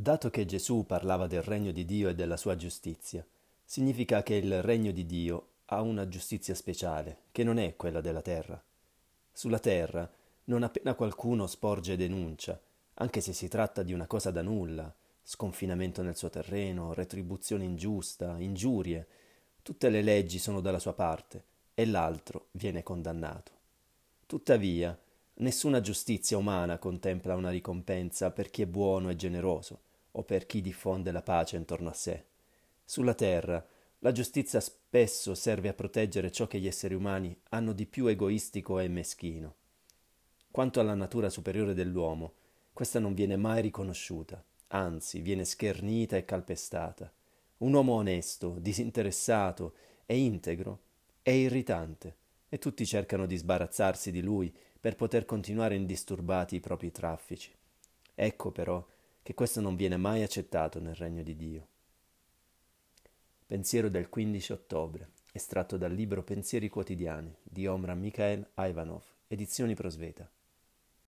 Dato che Gesù parlava del regno di Dio e della sua giustizia, significa che il regno di Dio ha una giustizia speciale, che non è quella della terra. Sulla terra, non appena qualcuno sporge denuncia, anche se si tratta di una cosa da nulla, sconfinamento nel suo terreno, retribuzione ingiusta, ingiurie, tutte le leggi sono dalla sua parte e l'altro viene condannato. Tuttavia, nessuna giustizia umana contempla una ricompensa per chi è buono e generoso, o per chi diffonde la pace intorno a sé. Sulla terra la giustizia spesso serve a proteggere ciò che gli esseri umani hanno di più egoistico e meschino. Quanto alla natura superiore dell'uomo, questa non viene mai riconosciuta, anzi viene schernita e calpestata. Un uomo onesto, disinteressato e integro è irritante e tutti cercano di sbarazzarsi di lui per poter continuare indisturbati i propri traffici. Ecco però che questo non viene mai accettato nel regno di Dio. Pensiero del 15 ottobre, estratto dal libro Pensieri quotidiani di Omran Mikhail Ivanov, edizioni Prosveta.